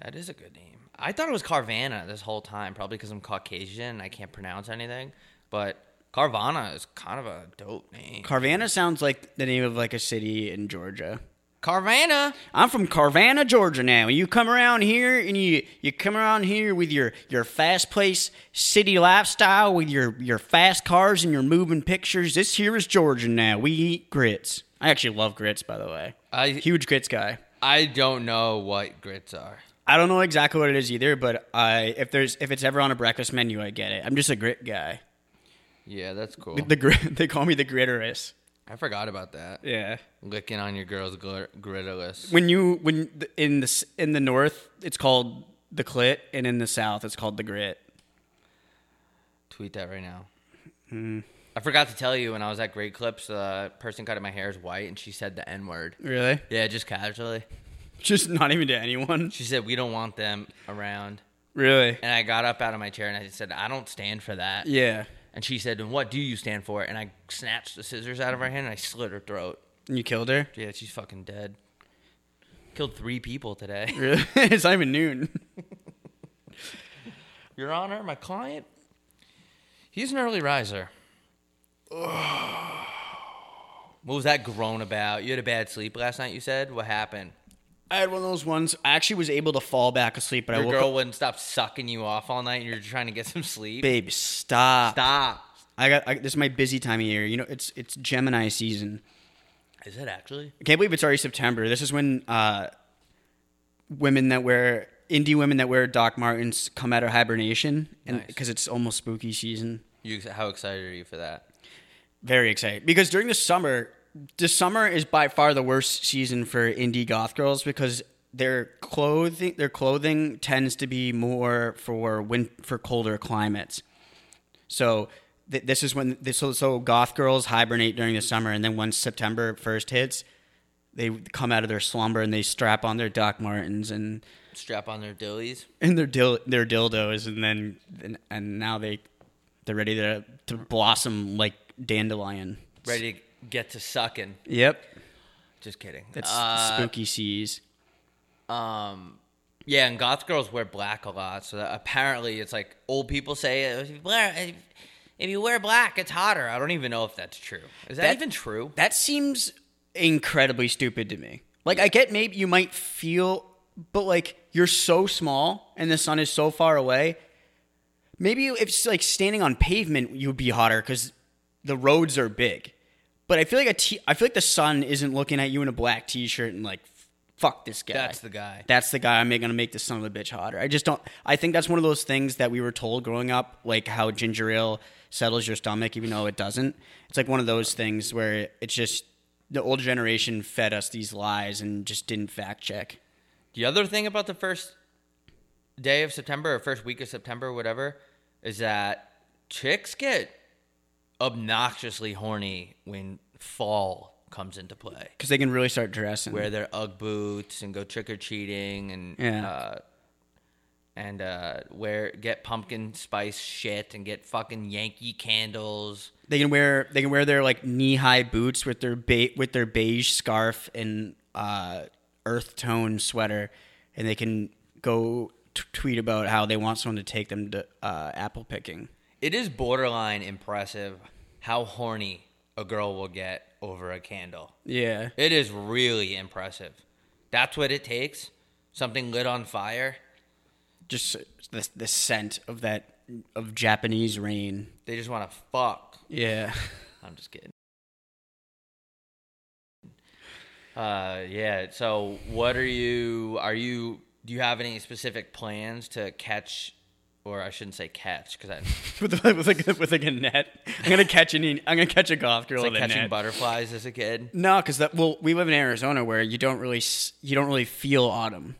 That is a good name. I thought it was Carvana this whole time, probably because I'm Caucasian and I can't pronounce anything. But Carvana is kind of a dope name. Carvana sounds like the name of like a city in Georgia. Carvana. I'm from Carvana, Georgia now. You come around here and you you come around here with your your fast paced city lifestyle with your your fast cars and your moving pictures. This here is Georgia now. We eat grits. I actually love grits, by the way. I Huge grits guy. I don't know what grits are. I don't know exactly what it is either, but I if there's if it's ever on a breakfast menu, I get it. I'm just a grit guy. Yeah, that's cool. The, the grit, <laughs> they call me the gritterist. I forgot about that. Yeah. Licking on your girl's gl- gritterless. When you when in the s- in the north, it's called the clit, and in the south, it's called the grit. Tweet that right now. Hmm. I forgot to tell you when I was at Great Clips, the person cutting my hair is white, and she said the N word. Really? Yeah, just casually. Just not even to anyone. She said we don't want them around. Really? And I got up out of my chair and I said, I don't stand for that. Yeah. And she said, and what do you stand for? And I snatched the scissors out of her hand and I slit her throat. And you killed her? Yeah, she's fucking dead. Killed three people today. <laughs> Really? <laughs> it's not even noon. <laughs> Your Honor, my client, he's an early riser. <sighs> what was that groan about? You had a bad sleep last night, you said? What happened? I had one of those ones. I actually was able to fall back asleep, but I Your woke girl up. wouldn't stop sucking you off all night and you're trying to get some sleep? Babe, stop. Stop. I got. I, this is my busy time of year. You know, it's it's Gemini season. Is it actually? I can't believe it's already September. This is when uh, women that wear indie women that wear Doc Martens come out of hibernation, and Nice. because it's almost spooky season. You, how excited are you for that? Very excited because during the summer, the summer is by far the worst season for indie goth girls because their clothing their clothing tends to be more for win for colder climates. So th- this is when this so, so goth girls hibernate during the summer, and then once September first hits, they come out of their slumber and they strap on their Doc Martens and Strap on their dillies. and their dil- their dildos, and then and, and now they they're ready to to blossom like dandelion. Ready to get to sucking. Yep. Just kidding. That's Uh, spooky seas. Um, yeah, and goth girls wear black a lot. So that apparently, it's like old people say if you wear if, if you wear black, it's hotter. I don't even know if that's true. Is that, That- even true? That seems incredibly stupid to me. Like I get maybe you might feel but like you're so small and the sun is so far away. Maybe if it's like standing on pavement you would be hotter cuz the roads are big. But I feel like a t- I feel like the sun isn't looking at you in a black t-shirt and like fuck this guy. That's the guy. That's the guy I'm going to make the son of a bitch hotter. I just don't. I think that's one of those things that we were told growing up, like how ginger ale settles your stomach, even though it doesn't. It's like one of those things where it's just the old generation fed us these lies and just didn't fact check. The other thing about the first day of September or first week of September, whatever, is that chicks get obnoxiously horny when fall comes into play. because they can really start dressing. Wear their UGG boots and go trick or treating and Yeah. uh, and uh, wear get pumpkin spice shit and get fucking Yankee candles. they can wear they can wear their like knee high boots with their ba- with their beige scarf and uh, earth tone sweater, and they can go t- tweet about how they want someone to take them to uh, apple picking. It is borderline impressive how horny a girl will get over a candle. Yeah, It is really impressive. That's what it takes. Something lit on fire. just the the scent of that of Japanese rain. They just want to fuck. Yeah, <laughs> I'm just kidding. Uh, yeah. So, what are you? Are you? Do you have any specific plans to catch, or I shouldn't say catch, because I <laughs> with, with like with like a net. I'm gonna catch any. I'm gonna catch a goth girl it's like catching net. butterflies as a kid. No, because that well, we live in Arizona where you don't really you don't really feel autumn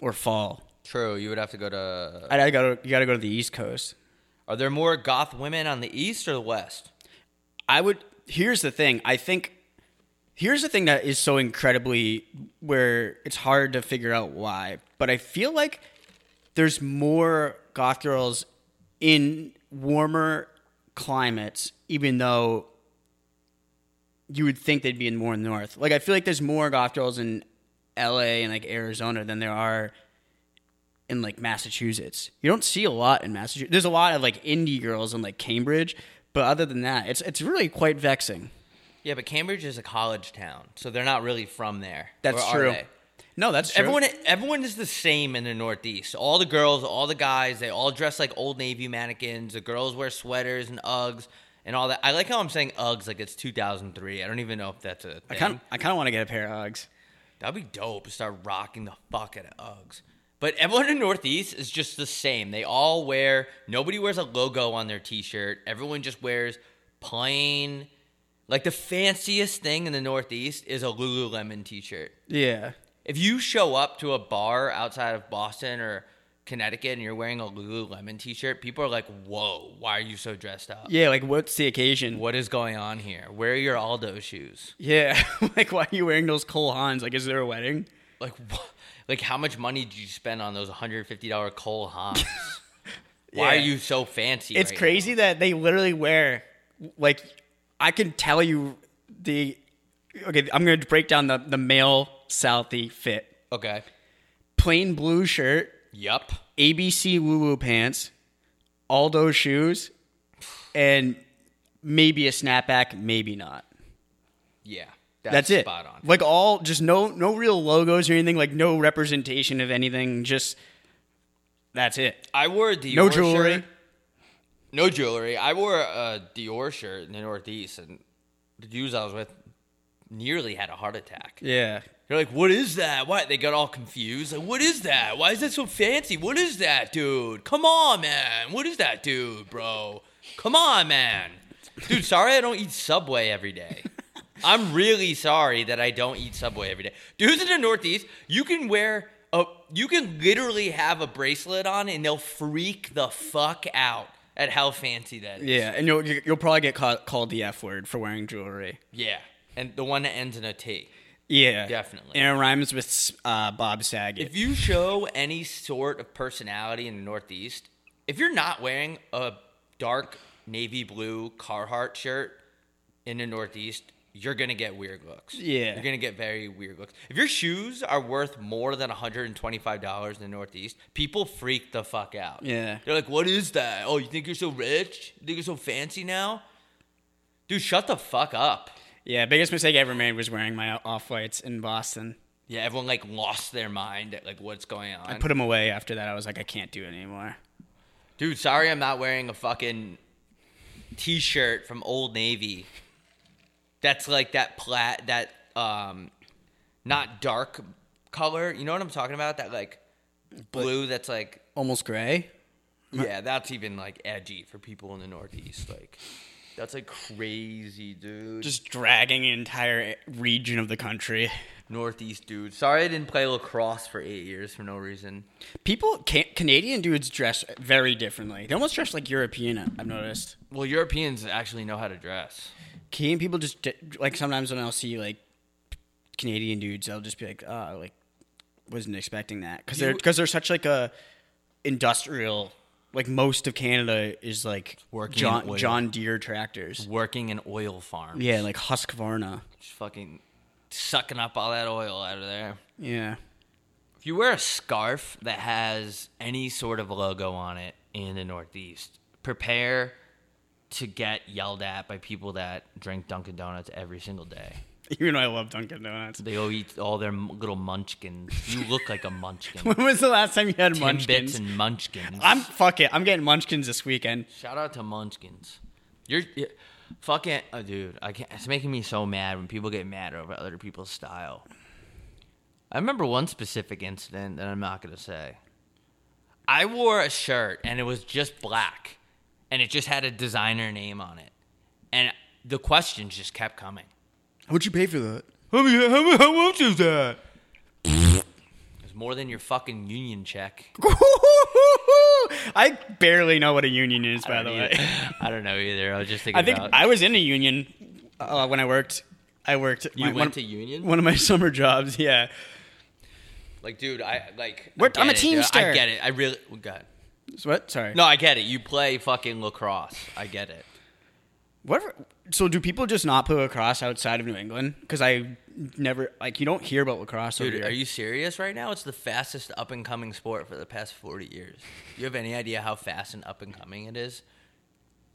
or fall. True. You would have to go to. I gotta you gotta go to the East Coast. Are there more goth women on the east or the west? I would. Here's the thing. I think. Here's the thing that is so incredibly where it's hard to figure out why, but I feel like there's more goth girls in warmer climates, even though you would think they'd be in more north. Like I feel like there's more goth girls in L.A. and like Arizona than there are in like Massachusetts. You don't see a lot in Massachusetts. There's a lot of like indie girls in like Cambridge, but other than that, it's it's really quite vexing. Yeah, but Cambridge is a college town, so they're not really from there. That's true. they? No, that's true. Everyone, everyone is the same in the Northeast. All the girls, all the guys, they all dress like old Navy mannequins. The girls wear sweaters and Uggs and all that. I like how I'm saying Uggs like it's 2003. I don't even know if that's a thing. I kind I kind of want to get a pair of Uggs. That'd be dope to start rocking the fuck out of Uggs. But everyone in the Northeast is just the same. They all wear. Nobody wears a logo on their T-shirt. Everyone just wears plain. Like the fanciest thing in the Northeast is a Lululemon T-shirt. Yeah. If you show up to a bar outside of Boston or Connecticut and you're wearing a Lululemon t-shirt, people are like, "Whoa, why are you so dressed up? Yeah, like what's the occasion? What is going on here? Where are your Aldo shoes? Yeah, <laughs> like why are you wearing those Cole Haans? Like, is there a wedding? Like, like how much money did you spend on those $150 Cole Haans? <laughs> Why are you so fancy? It's right crazy that they literally wear like I can tell you the okay. I'm gonna break down the the male Southie fit. Okay. plain blue shirt, Yup. ABC woo woo pants, Aldo shoes, and maybe a snapback, maybe not. Yeah. That's, it. Spot on. Like all, just no no real logos or anything. Like no representation of anything. Just that's it. I wore a Dior No jewelry. shirt. No jewelry. I wore a Dior shirt in the Northeast, and the dudes I was with nearly had a heart attack. Yeah. They're like, "What is that? What?" They got all confused. Like, "What is that? Why is that so fancy? What is that, dude? Come on, man. What is that, dude, bro? Come on, man. Dude, sorry I don't eat Subway every day. <laughs> I'm really sorry that I don't eat Subway every day. Dudes in the Northeast, you can wear a, you can literally have a bracelet on, and they'll freak the fuck out at how fancy that is. Yeah, and you'll you'll probably get called, called the F word for wearing jewelry. Yeah, and the one that ends in a T. Yeah, Definitely. And it rhymes with uh, Bob Saget. If you show any sort of personality in the Northeast, if you're not wearing a dark navy blue Carhartt shirt in the Northeast, you're gonna get weird looks. Yeah. you're gonna get very weird looks. If your shoes are worth more than 125 dollars in the Northeast, people freak the fuck out. Yeah. they're like, "What is that? Oh, you think you're so rich? You think you're so fancy now?" Dude, shut the fuck up. Yeah, biggest mistake I ever made was wearing my off whites in Boston. Yeah, everyone like lost their mind at like what's going on. I put them away after that. I was like, I can't do it anymore. Dude, sorry I'm not wearing a fucking t-shirt from Old Navy. That's like that plat that um not dark color. You know what I'm talking about? That like blue that's like Almost gray. yeah, that's even like edgy for people in the Northeast. Like that's like crazy, dude. Just dragging an entire region of the country. Northeast dude. Sorry I didn't play lacrosse for eight years for no reason. People, can, Canadian dudes dress very differently. They almost dress like European. I've noticed. Well, Europeans actually know how to dress. Canadian people just like sometimes when I'll see like Canadian dudes, I'll just be like, oh, like wasn't expecting that because they're because they're such like a industrial. Like most of Canada is like Working John. John Deere tractors. Working in oil farms. Yeah, like Husqvarna. Just fucking sucking up all that oil out of there. Yeah. If you wear a scarf that has any sort of logo on it in the Northeast, prepare to get yelled at by people that drink Dunkin' Donuts every single day. <laughs> Even though I love Dunkin' Donuts. They all eat all their little munchkins. You look like a munchkin. <laughs> When was the last time you had Timbits Munchkins? and munchkins. I'm fuck it. I'm getting Munchkins this weekend. Shout out to Munchkins. You're, you fucking oh, dude. I can't. It's making me so mad when people get mad over other people's style. I remember one specific incident that I'm not gonna say. I wore a shirt and it was just black, and it just had a designer name on it, and the questions just kept coming. What'd you pay for that? How, how, how much is that? It's more than your fucking union check. <laughs> I barely know what a union is, by the way. <laughs> I don't know either. I was just thinking I think about. I was in a union uh, when I worked. I worked. you my- went one, to union. one of my <laughs> summer jobs. Yeah, Like, dude, I like. We're- I I'm a get it, dude. teamster. I get it. I really. oh, God. What? Sorry. No, I get it. You play fucking lacrosse. I get it. What? So do people just not play lacrosse outside of New England? Because I never like you don't hear about lacrosse. Dude, over here. are you serious right now? It's the fastest up and coming sport for the past 40 years. You have any idea how fast and up and coming it is?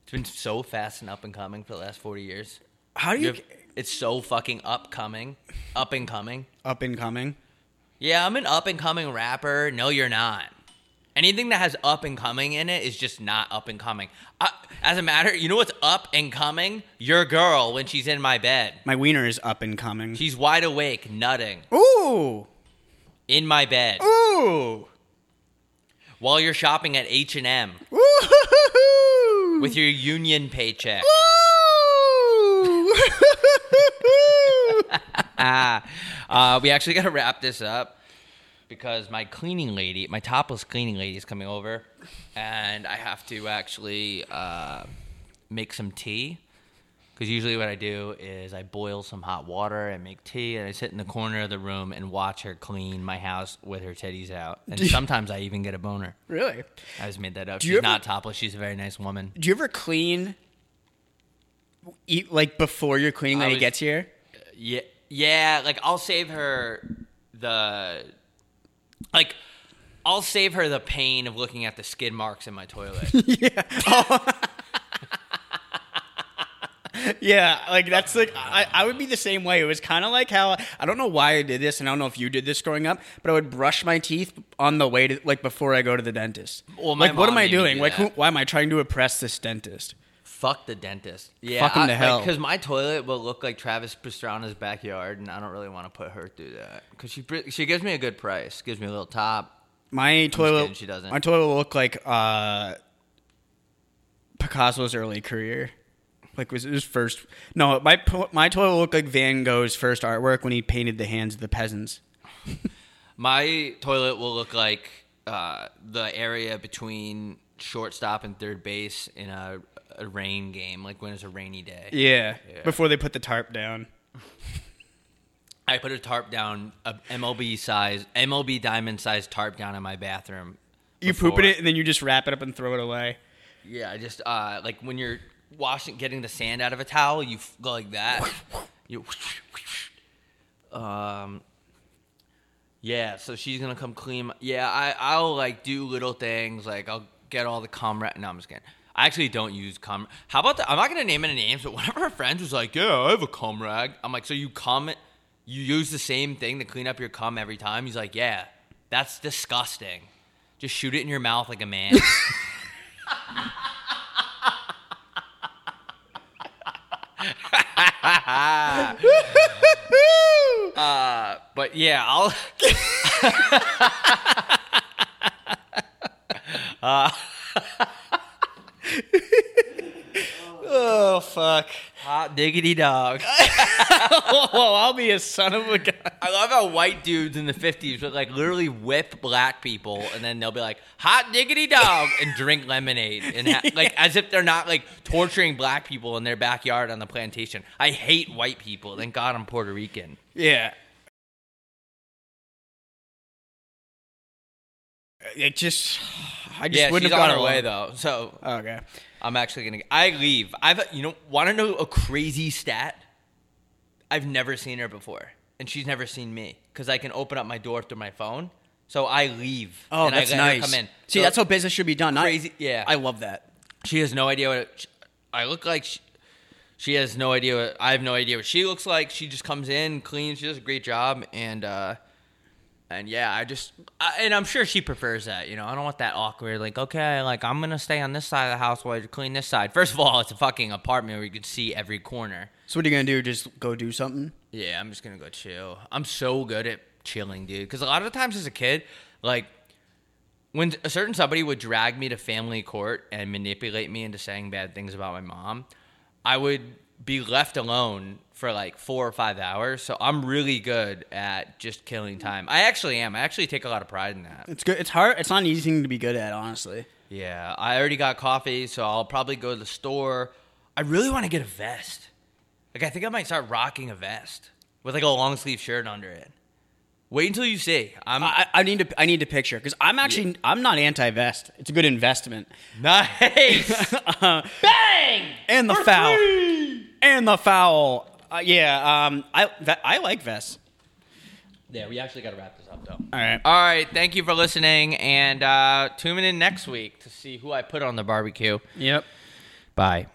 It's been so fast and up and coming for the last 40 years. How do You you, have, it's so fucking upcoming. Up and coming. up and coming? Yeah, I'm an up and coming rapper. No, you're not. Anything that has up and coming in it is just not up and coming. Uh, as a matter, you know what's up and coming? Your girl when she's in my bed. My wiener is up and coming. She's wide awake, nutting Ooh, in my bed ooh, while you're shopping at H and M ooh, with your union paycheck. <laughs> Ah, uh, we actually got to wrap this up because my cleaning lady, my topless cleaning lady, is coming over, and I have to actually uh, make some tea. Because usually what I do is I boil some hot water and make tea, and I sit in the corner of the room and watch her clean my house with her titties out. And <laughs> sometimes I even get a boner. really? I just made that up. Do She's ever- not topless. She's a very nice woman. Do you ever clean? Eat like before your cleaning lady was- gets here. Yeah, yeah. Like I'll save her the, like, I'll save her the pain of looking at the skid marks in my toilet. <laughs> Yeah, oh. <laughs> yeah. like that's like I, I would be the same way. It was kind of like how I don't know why I did this, and I don't know if you did this growing up, but I would brush my teeth on the way to like before I go to the dentist. Well, my like, what am I doing? do Like, who, why am I trying to impress this dentist? Fuck the dentist. Yeah, Fuck him to hell. Because my toilet will look like Travis Pastrana's backyard, and I don't really want to put her through that. Because she she gives me a good price, gives me a little top. My kidding, toilet, she doesn't. My toilet will look like uh, Picasso's early career. Like was his first? No, my my toilet looked like Van Gogh's first artwork when he painted the hands of the peasants. <laughs> My toilet will look like uh, the area between shortstop and third base in a, a rain game, like when it's a rainy day. Yeah, Yeah. before they put the tarp down. <laughs> I put a tarp down, a MLB size, MLB diamond size tarp down in my bathroom. You before- poop in it and then you just wrap it up and throw it away. Yeah, I just uh, like when you're washing, getting the sand out of a towel, you f- go like that. <laughs> You, um, yeah. So she's gonna come clean. My, yeah, I I'll like do little things like I'll get all the cum. Ra- no, I'm just kidding. I actually don't use cum. How about the, I'm not gonna name any names, but one of our friends was like, "Yeah, I have a cum rag." I'm like, "So you cum? You use the same thing to clean up your cum every time?" He's like, "Yeah, that's disgusting. Just shoot it in your mouth like a man." <laughs> <laughs> Uh, but yeah, I'll. Oh <laughs> fuck! Hot diggity dog. <laughs> <laughs> Whoa, I'll be a son of a gun. I love how white dudes in the 50s would like literally whip black people and then they'll be like, hot diggity dog, and drink lemonade. And ha- <laughs> like as if they're not like torturing black people in their backyard on the plantation. I hate white people. Thank God I'm Puerto Rican. Yeah. It just, I just Yeah, wouldn't she's have on gone her way though. So Okay. I'm actually gonna. I leave. I've you know want to know a crazy stat? I've never seen her before, and she's never seen me because I can open up my door through my phone. So I leave. Oh, and that's I let nice. Her come in. See, So that's how business should be done. Not- Crazy- yeah. I love that. she has no idea what it, I look like. She, she has no idea. What, I have no idea what she looks like. She just comes in, cleans. She does a great job, and uh, and yeah, I just I, and I'm sure she prefers that. You know, I don't want that awkward. Like, okay, like I'm gonna stay on this side of the house while you clean this side. First of all, it's a fucking apartment where you can see every corner. So what are you gonna do? Just go do something? Yeah, I'm just gonna go chill. I'm so good at chilling, dude. Because a lot of the times as a kid, like when a certain somebody would drag me to family court and manipulate me into saying bad things about my mom, I would be left alone for like four or five hours. So I'm really good at just killing time. I actually am. I actually take a lot of pride in that. It's good. It's hard. It's not an easy thing to be good at, honestly. Yeah, I already got coffee, so I'll probably go to the store. I really want to get a vest. Like, I think I might start rocking a vest with like a long sleeve shirt under it. Wait until you see. I'm I, I need to. I need to picture because I'm actually. I'm not anti-vest. It's a good investment. nice. <laughs> Uh, Bang! And the foul. And the foul. Uh, yeah. Um. I. That, I like vests. yeah, we actually got to wrap this up though. All right. All right, thank you for listening, and uh, tune in next week to see who I put on the barbecue. Yep. Bye.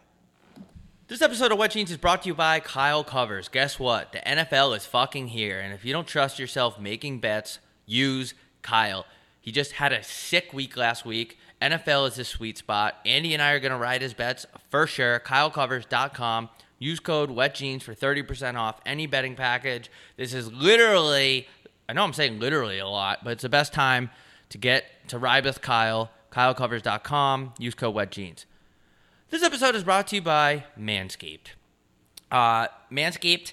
This episode of Wet Jeans is brought to you by Kyle Covers. Guess what? The NFL is fucking here, and if you don't trust yourself making bets, use Kyle. He just had a sick week last week. NFL is his sweet spot. Andy and I are going to ride his bets for sure. KyleCovers.com. Use code Wet Jeans for 30% off any betting package. This is literally, I know I'm saying literally a lot, but it's the best time to get to ride Kyle. KyleCovers.com. Use code Wet Jeans. This episode is brought to you by Manscaped. Uh, Manscaped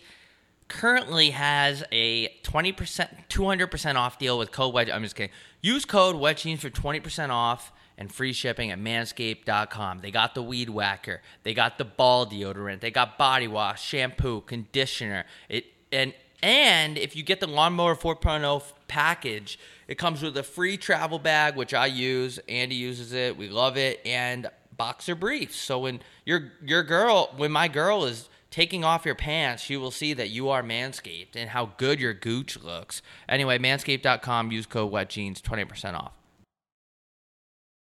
currently has a 20%, 200% off deal with code Wedge. I'm just kidding. Use code WetJeans for 20% off and free shipping at manscaped.com. They got the weed whacker, they got the ball deodorant, they got body wash, shampoo, conditioner. It and and if you get the lawnmower 4.0 package, it comes with a free travel bag, which I use. Andy uses it. We love it. And boxer briefs. So when your your girl, when my girl is taking off your pants, you will see that you are manscaped and how good your gooch looks. Anyway, manscaped.com. Use code WetJeans, twenty percent off.